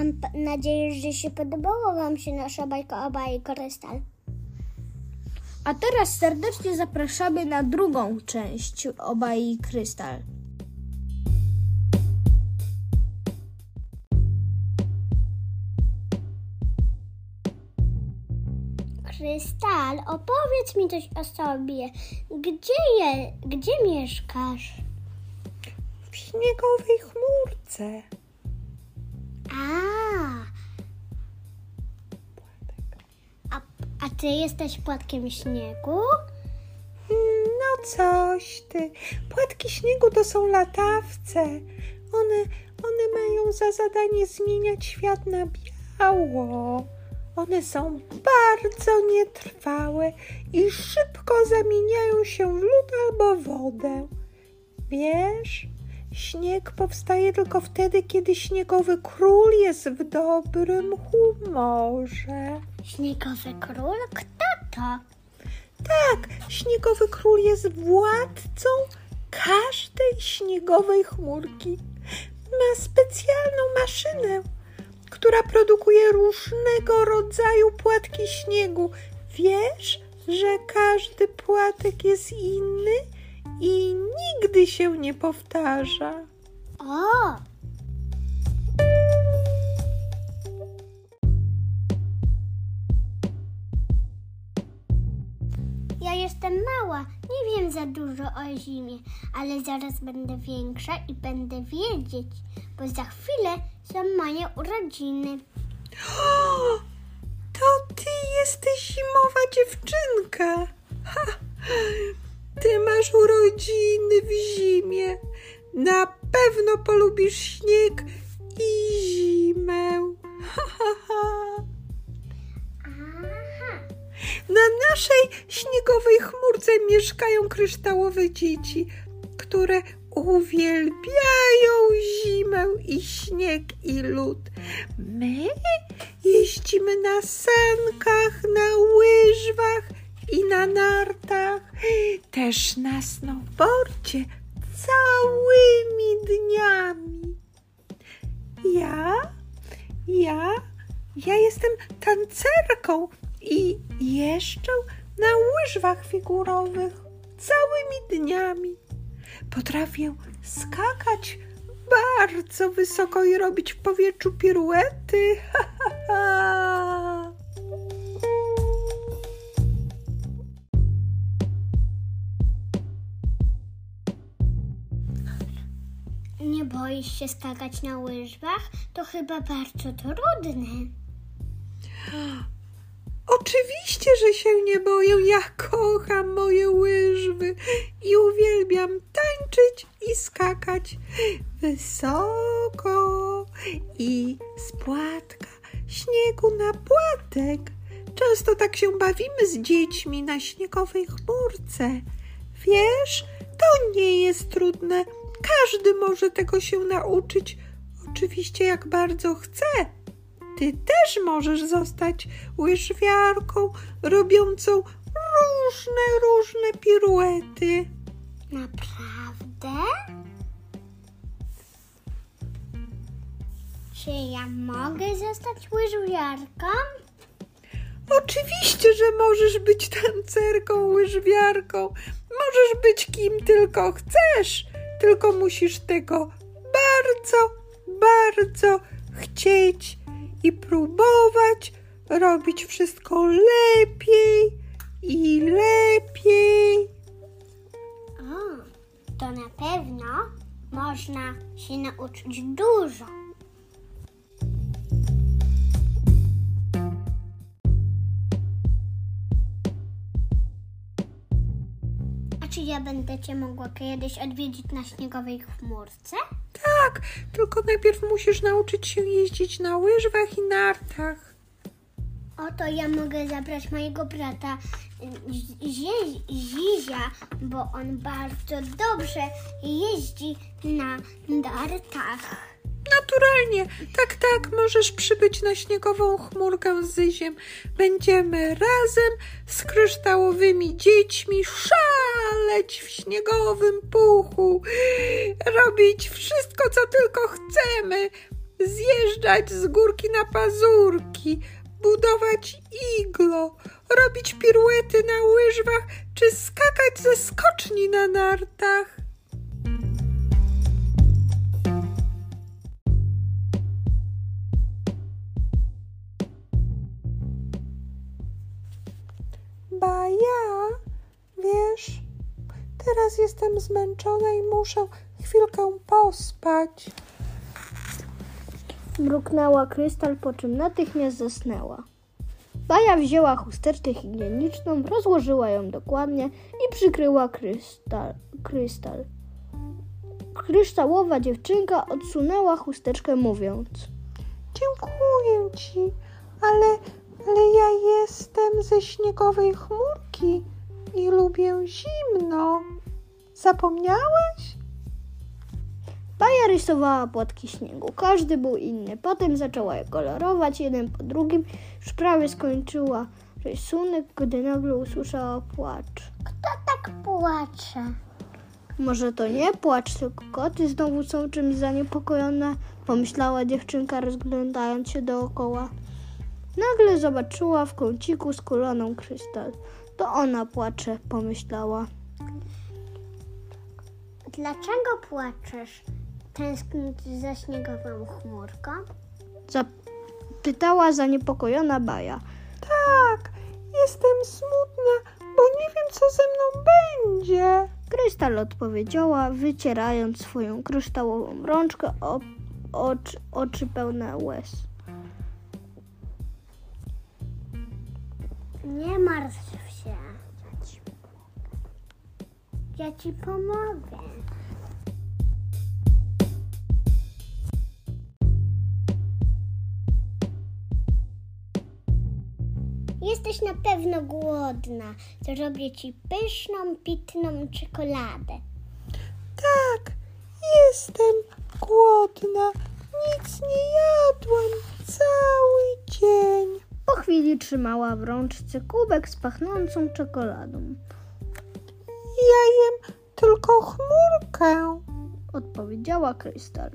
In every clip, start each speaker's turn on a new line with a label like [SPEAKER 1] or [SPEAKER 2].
[SPEAKER 1] Mam nadzieję, że się podobało Wam się nasza bajka o bajce Krystal.
[SPEAKER 2] A teraz serdecznie zapraszamy na drugą część Obaj Krystal.
[SPEAKER 1] Krystal, opowiedz mi coś o sobie. Gdzie je, gdzie mieszkasz?
[SPEAKER 3] W śniegowej chmurce.
[SPEAKER 1] A. A, ty jesteś płatkiem śniegu?
[SPEAKER 3] Hmm, No coś ty. Płatki śniegu to są latawce. One, one mają za zadanie zmieniać świat na biało. One są bardzo nietrwałe i szybko zamieniają się w lód albo wodę. Wiesz, śnieg powstaje tylko wtedy, kiedy śniegowy król jest w dobrym humorze.
[SPEAKER 1] Śniegowy król? Kto to?
[SPEAKER 3] Tak, śniegowy król jest władcą każdej śniegowej chmurki. Ma specjalną maszynę, która produkuje różnego rodzaju płatki śniegu. Wiesz, że każdy płatek jest inny nigdy się nie powtarza.
[SPEAKER 1] O! Ja jestem mała, nie wiem za dużo o zimie, ale zaraz będę większa i będę wiedzieć, bo za chwilę są moje urodziny.
[SPEAKER 3] O, to ty jesteś zimowa dziewczynka. Ha, ty masz urodziny w zimie. Na pewno polubisz śnieg i zimę. Ha, ha, ha. Na naszej śniegowej chmurce mieszkają kryształowe dzieci, które uwielbiają zimę i śnieg i lód. My jeździmy na sankach, na łyżwach i na nartach, też na snowboardzie całymi dniami. Ja, ja, ja jestem tancerką i jeżdżę na łyżwach figurowych całymi dniami. Potrafię skakać bardzo wysoko i robić w powietrzu piruety. Ha, ha, ha.
[SPEAKER 1] Nie boisz się skakać na łyżwach? To chyba bardzo trudne.
[SPEAKER 3] Oczywiście, że się nie boję. Ja kocham moje łyżwy i uwielbiam tańczyć i skakać wysoko i z płatka śniegu na płatek. Często tak się bawimy z dziećmi na śniegowej chmurce. Wiesz, to nie jest trudne. Każdy może tego się nauczyć. Oczywiście, jak bardzo chce. Ty też możesz zostać łyżwiarką robiącą różne, różne piruety.
[SPEAKER 1] Naprawdę? Czy ja mogę zostać łyżwiarką?
[SPEAKER 3] Oczywiście, że możesz być tancerką, łyżwiarką. Możesz być kim tylko chcesz. Tylko musisz tego bardzo, bardzo chcieć i próbować robić wszystko lepiej i lepiej.
[SPEAKER 1] O, to na pewno można się nauczyć dużo. Czy ja będę cię mogła kiedyś odwiedzić na śniegowej chmurce?
[SPEAKER 3] Tak, tylko najpierw musisz nauczyć się jeździć na łyżwach i nartach.
[SPEAKER 1] Oto ja mogę zabrać mojego brata y, Zie- Zizia, bo on bardzo dobrze jeździ na nartach.
[SPEAKER 3] Naturalnie, tak, tak, możesz przybyć na śniegową chmurkę z Zyziem. Będziemy razem z kryształowymi dziećmi szaleć w śniegowym puchu, robić wszystko, co tylko chcemy. zjeżdżać z górki na pazurki, budować iglo, robić piruety na łyżwach czy skakać ze skoczni na nartach. Ja, wiesz, teraz jestem zmęczona i muszę chwilkę pospać.
[SPEAKER 2] Mruknęła krystal, po czym natychmiast zasnęła. Baja wzięła chusteczkę higieniczną, rozłożyła ją dokładnie i przykryła krystal. krystal. Kryształowa dziewczynka odsunęła chusteczkę, mówiąc:
[SPEAKER 3] Dziękuję ci, ale, ale ja jestem ze śniegowej chmurki i lubię zimno. Zapomniałaś?
[SPEAKER 2] Baja rysowała płatki śniegu. Każdy był inny. Potem zaczęła je kolorować jeden po drugim. Już prawie skończyła rysunek, gdy nagle usłyszała płacz.
[SPEAKER 1] Kto tak płacze?
[SPEAKER 2] Może to nie płacz, tylko koty znowu są czymś zaniepokojone, pomyślała dziewczynka, rozglądając się dookoła. Nagle zobaczyła w kąciku skuloną krystal. To ona płacze, pomyślała.
[SPEAKER 1] Dlaczego płaczesz? Tęsknić za śniegową chmurką?
[SPEAKER 2] Zapytała zaniepokojona Baja.
[SPEAKER 3] Tak, jestem smutna, bo nie wiem, co ze mną będzie.
[SPEAKER 2] Krystal odpowiedziała, wycierając swoją kryształową rączkę o oczy, oczy pełne łez.
[SPEAKER 1] Nie martw się. Ja ci pomogę. Jesteś na pewno głodna. Zrobię ci pyszną, pitną czekoladę.
[SPEAKER 3] Tak, jestem głodna. Nic nie jadłam cały
[SPEAKER 2] chwili trzymała w rączce kubek z pachnącą czekoladą.
[SPEAKER 3] Ja jem tylko chmurkę.
[SPEAKER 2] Odpowiedziała Krystal.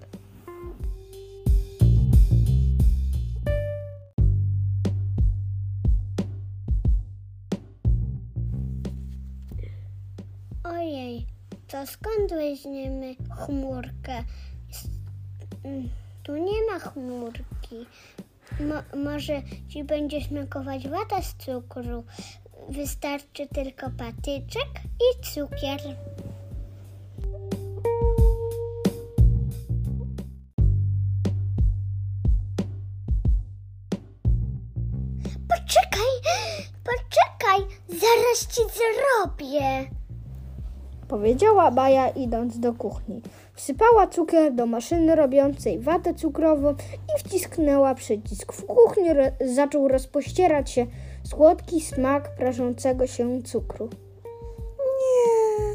[SPEAKER 1] Ojej, to skąd weźmiemy chmurkę? Mm, Tu nie ma chmurki. Mo- może ci będzie smakować wata z cukru. Wystarczy tylko patyczek i cukier. Poczekaj, poczekaj, zaraz ci zrobię.
[SPEAKER 2] Powiedziała Baja idąc do kuchni. Wsypała cukier do maszyny robiącej watę cukrową i wcisknęła przycisk. W kuchni ro- zaczął rozpościerać się słodki smak prażącego się cukru.
[SPEAKER 3] Nie,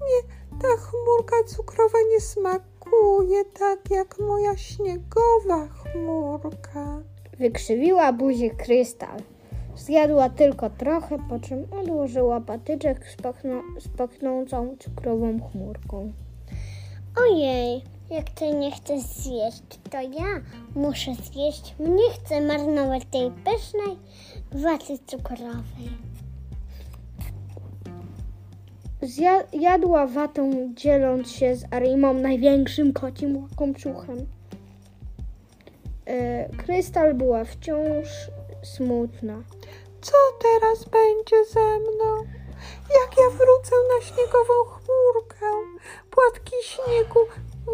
[SPEAKER 3] nie, ta chmurka cukrowa nie smakuje tak jak moja śniegowa chmurka.
[SPEAKER 2] Wykrzywiła buzię krystal. Zjadła tylko trochę, po czym odłożyła patyczek z, pachno- z pachnącą cukrową chmurką.
[SPEAKER 1] Ojej, jak ty nie chcesz zjeść, to ja muszę zjeść. Nie chcę marnować tej pysznej waty cukrowej.
[SPEAKER 2] Zja- jadła watę, dzieląc się z Arimą największym kocim łakomczuchem. E, Krystal była wciąż smutna.
[SPEAKER 3] Co teraz będzie ze mną? Jak ja wrócę na śniegową chmurkę? Płatki śniegu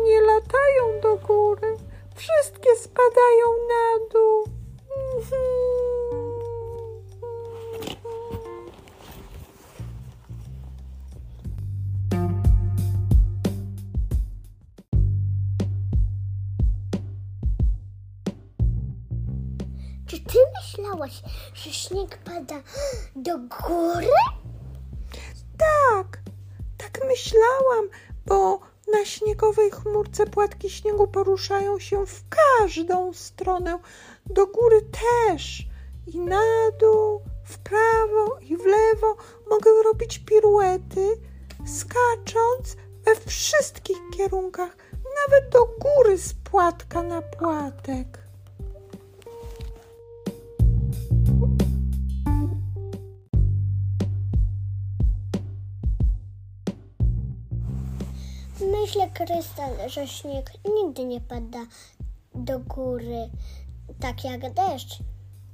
[SPEAKER 3] nie latają do góry, wszystkie spadają na dół.
[SPEAKER 1] Czy ty myślałaś, że śnieg pada do góry?
[SPEAKER 3] Tak, tak myślałam, bo na śniegowej chmurce płatki śniegu poruszają się w każdą stronę, do góry też i na dół, w prawo i w lewo. Mogę robić piruety, skacząc we wszystkich kierunkach, nawet do góry z płatka na płatek.
[SPEAKER 1] Myślę, Krystal, że śnieg nigdy nie pada do góry, tak jak deszcz.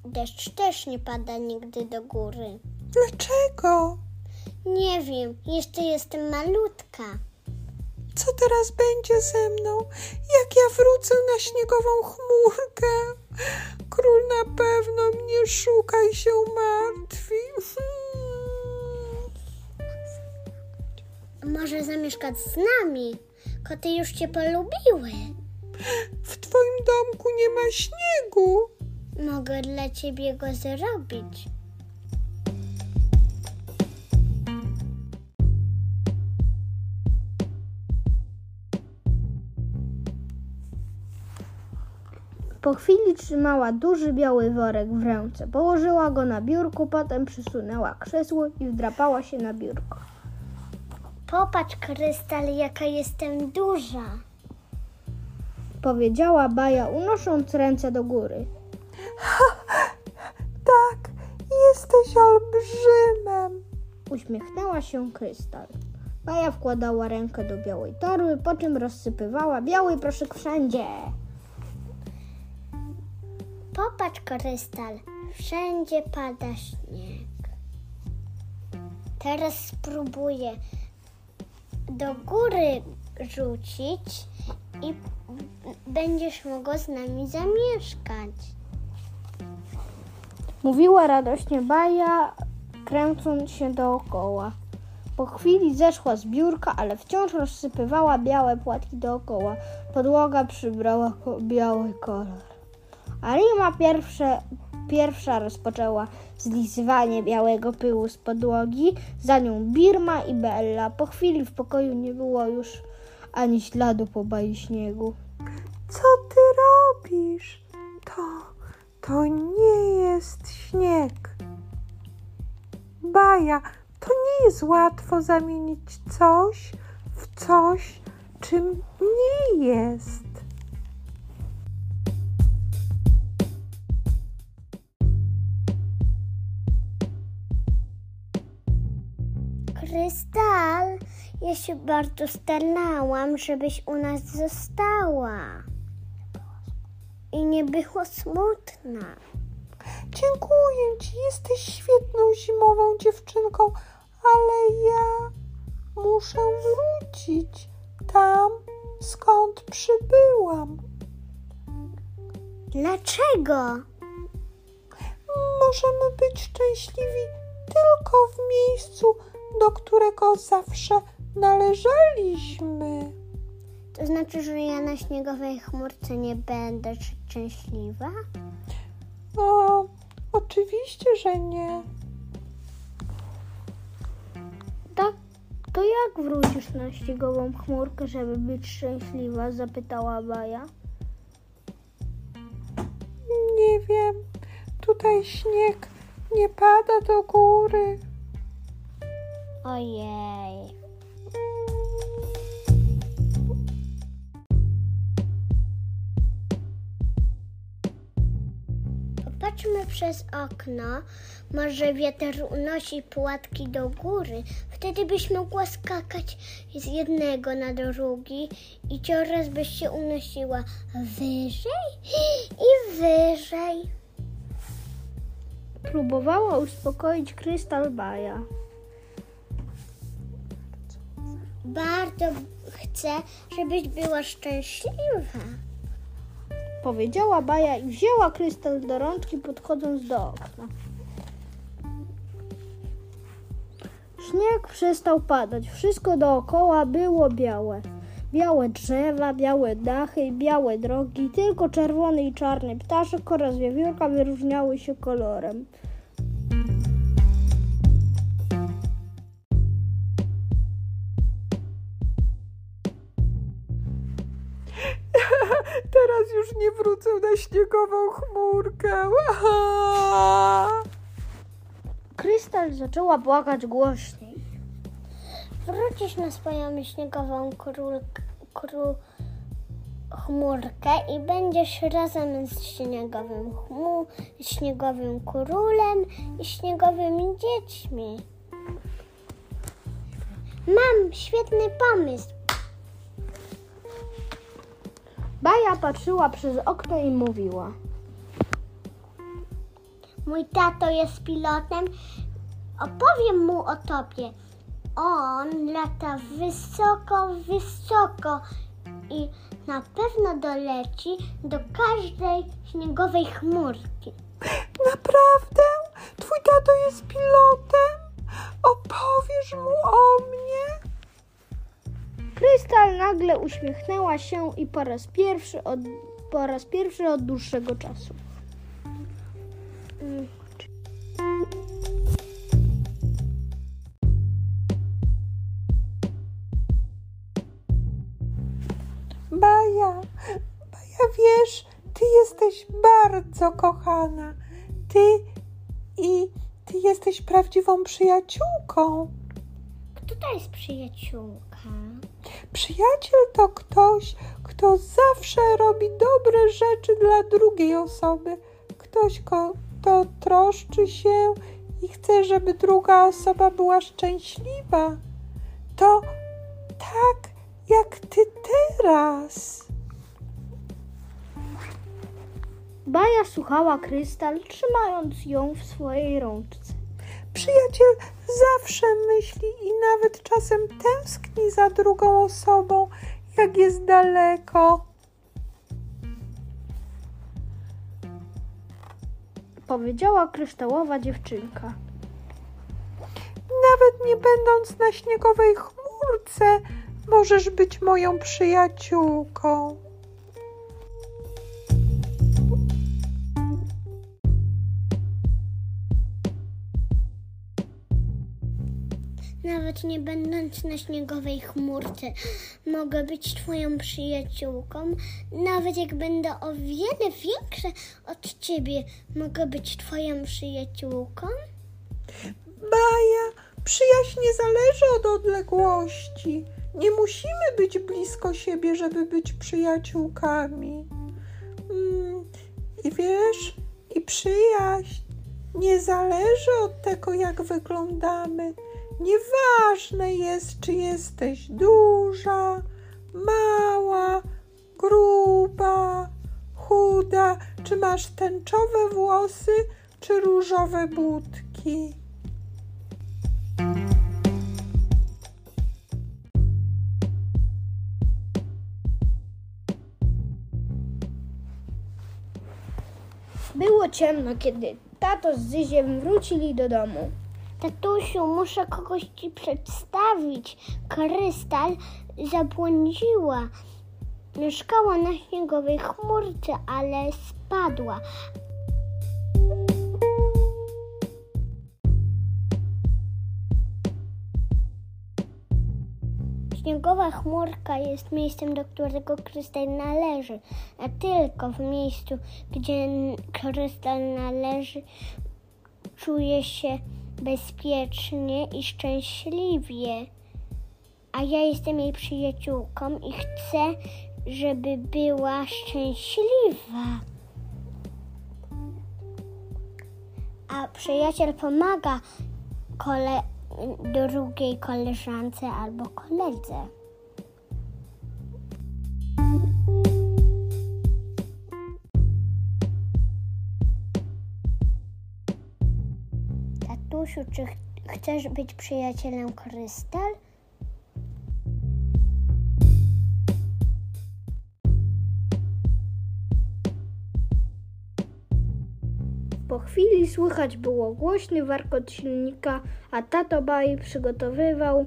[SPEAKER 1] Deszcz też nie pada nigdy do góry.
[SPEAKER 3] Dlaczego?
[SPEAKER 1] Nie wiem, jeszcze jestem malutka.
[SPEAKER 3] Co teraz będzie ze mną, jak ja wrócę na śniegową chmurkę? Król na pewno mnie szuka i się martwi.
[SPEAKER 1] Może zamieszkać z nami? Koty już cię polubiły.
[SPEAKER 3] W twoim domku nie ma śniegu.
[SPEAKER 1] Mogę dla ciebie go zrobić.
[SPEAKER 2] Po chwili trzymała duży biały worek w ręce. Położyła go na biurku, potem przysunęła krzesło i wdrapała się na biurko.
[SPEAKER 1] Popatrz, Krystal, jaka jestem duża.
[SPEAKER 2] Powiedziała Baja, unosząc ręce do góry.
[SPEAKER 3] Tak, jesteś olbrzymem.
[SPEAKER 2] Uśmiechnęła się Krystal. Baja wkładała rękę do białej torby, po czym rozsypywała biały proszek wszędzie.
[SPEAKER 1] Popatrz, Krystal, wszędzie pada śnieg. Teraz spróbuję do góry rzucić i będziesz mogła z nami zamieszkać.
[SPEAKER 2] Mówiła radośnie Baja, kręcąc się dookoła. Po chwili zeszła z biurka, ale wciąż rozsypywała białe płatki dookoła. Podłoga przybrała biały kolor. Arima pierwsze, pierwsza rozpoczęła zlizywanie białego pyłu z podłogi, za nią Birma i Bella. Po chwili w pokoju nie było już ani śladu po baji śniegu.
[SPEAKER 3] Co ty robisz? To, to nie jest śnieg. Baja, to nie jest łatwo zamienić coś w coś, czym nie jest.
[SPEAKER 1] Ja się bardzo starałam, żebyś u nas została. I nie było smutna.
[SPEAKER 3] Dziękuję ci, jesteś świetną zimową dziewczynką, ale ja muszę wrócić tam, skąd przybyłam.
[SPEAKER 1] Dlaczego?
[SPEAKER 3] Możemy być szczęśliwi tylko w miejscu, do którego zawsze należeliśmy.
[SPEAKER 1] To znaczy, że ja na śniegowej chmurce nie będę szczęśliwa?
[SPEAKER 3] O, oczywiście, że nie.
[SPEAKER 2] Tak, to jak wrócisz na śniegową chmurkę, żeby być szczęśliwa? Zapytała Baja.
[SPEAKER 3] Nie wiem, tutaj śnieg nie pada do góry.
[SPEAKER 1] Ojej. Popatrzmy przez okno. Może wiatr unosi płatki do góry. Wtedy byś mogła skakać z jednego na drugi i coraz byś się unosiła wyżej i wyżej.
[SPEAKER 2] Próbowała uspokoić Krystal Baja.
[SPEAKER 1] Bardzo chcę, żebyś była szczęśliwa.
[SPEAKER 2] Powiedziała Baja i wzięła krystal do rączki, podchodząc do okna. Śnieg przestał padać. Wszystko dookoła było białe. Białe drzewa, białe dachy, i białe drogi. Tylko czerwony i czarny ptaszek oraz wiewiórka wyróżniały się kolorem.
[SPEAKER 3] Teraz już nie wrócę na śniegową chmurkę.
[SPEAKER 2] Krystal zaczęła płakać głośniej.
[SPEAKER 1] Wrócisz na swoją śniegową król, król, chmurkę i będziesz razem z śniegowym, chmu, śniegowym królem i śniegowymi dziećmi. Mam świetny pomysł.
[SPEAKER 2] Baja patrzyła przez okno i mówiła.
[SPEAKER 1] Mój tato jest pilotem. Opowiem mu o tobie. On lata wysoko, wysoko i na pewno doleci do każdej śniegowej chmurki.
[SPEAKER 3] Naprawdę? Twój tato jest pilotem? Opowiesz mu o mnie?
[SPEAKER 2] Krystal nagle uśmiechnęła się i po raz pierwszy od, po raz pierwszy od dłuższego czasu.
[SPEAKER 3] Baja, Baja, wiesz, ty jesteś bardzo kochana. Ty i ty jesteś prawdziwą przyjaciółką.
[SPEAKER 1] To jest przyjaciółka?
[SPEAKER 3] Przyjaciel to ktoś, kto zawsze robi dobre rzeczy dla drugiej osoby. Ktoś, kto troszczy się i chce, żeby druga osoba była szczęśliwa. To tak jak ty teraz.
[SPEAKER 2] Baja słuchała Krystal, trzymając ją w swojej rączce.
[SPEAKER 3] Przyjaciel zawsze myśli i nawet czasem tęskni za drugą osobą, jak jest daleko.
[SPEAKER 2] Powiedziała kryształowa dziewczynka.
[SPEAKER 3] Nawet nie będąc na śniegowej chmurce, możesz być moją przyjaciółką.
[SPEAKER 1] Nawet nie będąc na śniegowej chmurce, mogę być Twoją przyjaciółką. Nawet jak będę o wiele większa od Ciebie, mogę być Twoją przyjaciółką.
[SPEAKER 3] Baja, przyjaźń nie zależy od odległości. Nie musimy być blisko siebie, żeby być przyjaciółkami. Mm, I wiesz, i przyjaźń nie zależy od tego, jak wyglądamy. Nieważne jest, czy jesteś duża, mała, gruba, chuda, czy masz tęczowe włosy, czy różowe budki.
[SPEAKER 2] Było ciemno, kiedy tato z Zyziem wrócili do domu.
[SPEAKER 1] Tatusiu, muszę kogoś Ci przedstawić. Krystal zabłądziła. Mieszkała na śniegowej chmurce, ale spadła. Śniegowa chmurka jest miejscem, do którego krystal należy, a tylko w miejscu, gdzie krystal należy, czuje się bezpiecznie i szczęśliwie. A ja jestem jej przyjaciółką i chcę, żeby była szczęśliwa. A przyjaciel pomaga kole- drugiej koleżance albo koledze. Tatusiu, czy ch- chcesz być przyjacielem Krystal?
[SPEAKER 2] Po chwili słychać było głośny warkot silnika, a tato Bai przygotowywał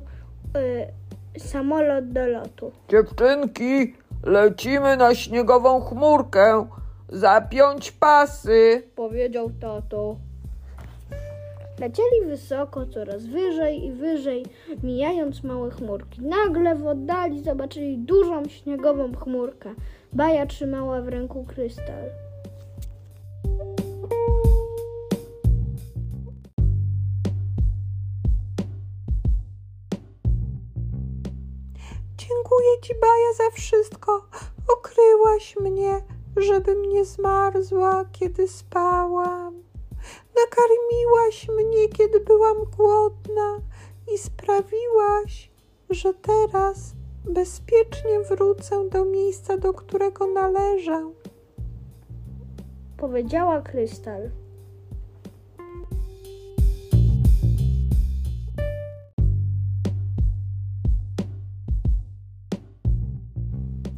[SPEAKER 2] y, samolot do lotu.
[SPEAKER 4] Dziewczynki, lecimy na śniegową chmurkę. Zapiąć pasy.
[SPEAKER 2] Powiedział tato. Lecieli wysoko, coraz wyżej i wyżej, mijając małe chmurki. Nagle w oddali zobaczyli dużą śniegową chmurkę. Baja trzymała w ręku krystal.
[SPEAKER 3] Dziękuję ci, Baja, za wszystko. Okryłaś mnie, żebym nie zmarzła, kiedy spałam. Nakarmiłaś mnie, kiedy byłam głodna i sprawiłaś, że teraz bezpiecznie wrócę do miejsca, do którego należę.
[SPEAKER 2] Powiedziała Krystal.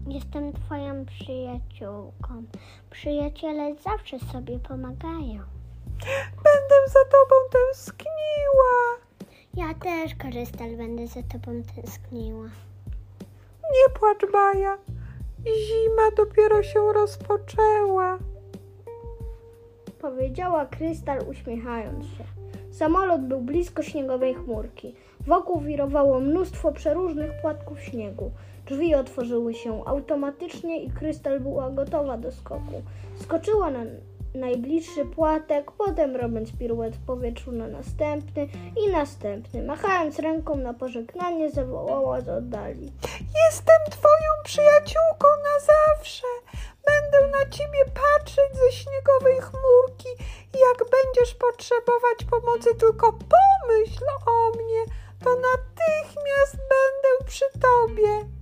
[SPEAKER 1] Jestem twoją przyjaciółką. Przyjaciele zawsze sobie pomagają.
[SPEAKER 3] Będę za tobą tęskniła.
[SPEAKER 1] Ja też, Krystal, będę za tobą tęskniła.
[SPEAKER 3] Nie płacz, Baja. Zima dopiero się rozpoczęła.
[SPEAKER 2] Powiedziała Krystal uśmiechając się. Samolot był blisko śniegowej chmurki. Wokół wirowało mnóstwo przeróżnych płatków śniegu. Drzwi otworzyły się automatycznie i Krystal była gotowa do skoku. Skoczyła na najbliższy płatek, potem robiąc piruet w powietrzu na następny i następny. Machając ręką na pożegnanie, zawołała z oddali.
[SPEAKER 3] Jestem twoją przyjaciółką na zawsze. Będę na ciebie patrzeć ze śniegowej chmurki. Jak będziesz potrzebować pomocy, tylko pomyśl o mnie, to natychmiast będę przy tobie.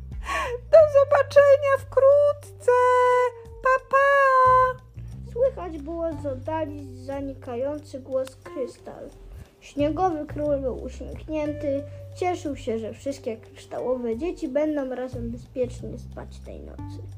[SPEAKER 3] Do zobaczenia wkrótce. Pa, pa.
[SPEAKER 2] Słychać było z oddali zanikający głos krystal. Śniegowy król był uśmiechnięty, cieszył się, że wszystkie kryształowe dzieci będą razem bezpiecznie spać tej nocy.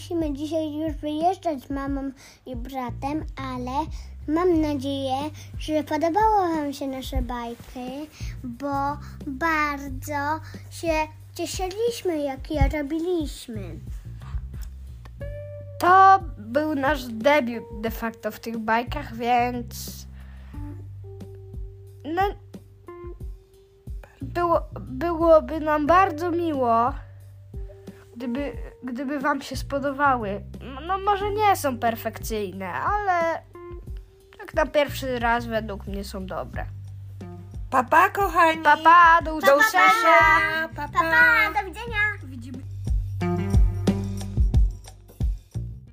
[SPEAKER 1] Musimy dzisiaj już wyjeżdżać z mamą i bratem, ale mam nadzieję, że podobało Wam się nasze bajki, bo bardzo się cieszyliśmy, jak je robiliśmy.
[SPEAKER 2] To był nasz debiut de facto w tych bajkach, więc. No. Było, byłoby nam bardzo miło, gdyby, gdyby Wam się spodobały. No, może nie są perfekcyjne, ale jak na pierwszy raz według mnie są dobre.
[SPEAKER 3] Pa, pa, kochani.
[SPEAKER 2] Pa, pa, do usłyszenia.
[SPEAKER 3] Pa, pa.
[SPEAKER 1] Pa, pa, do widzenia!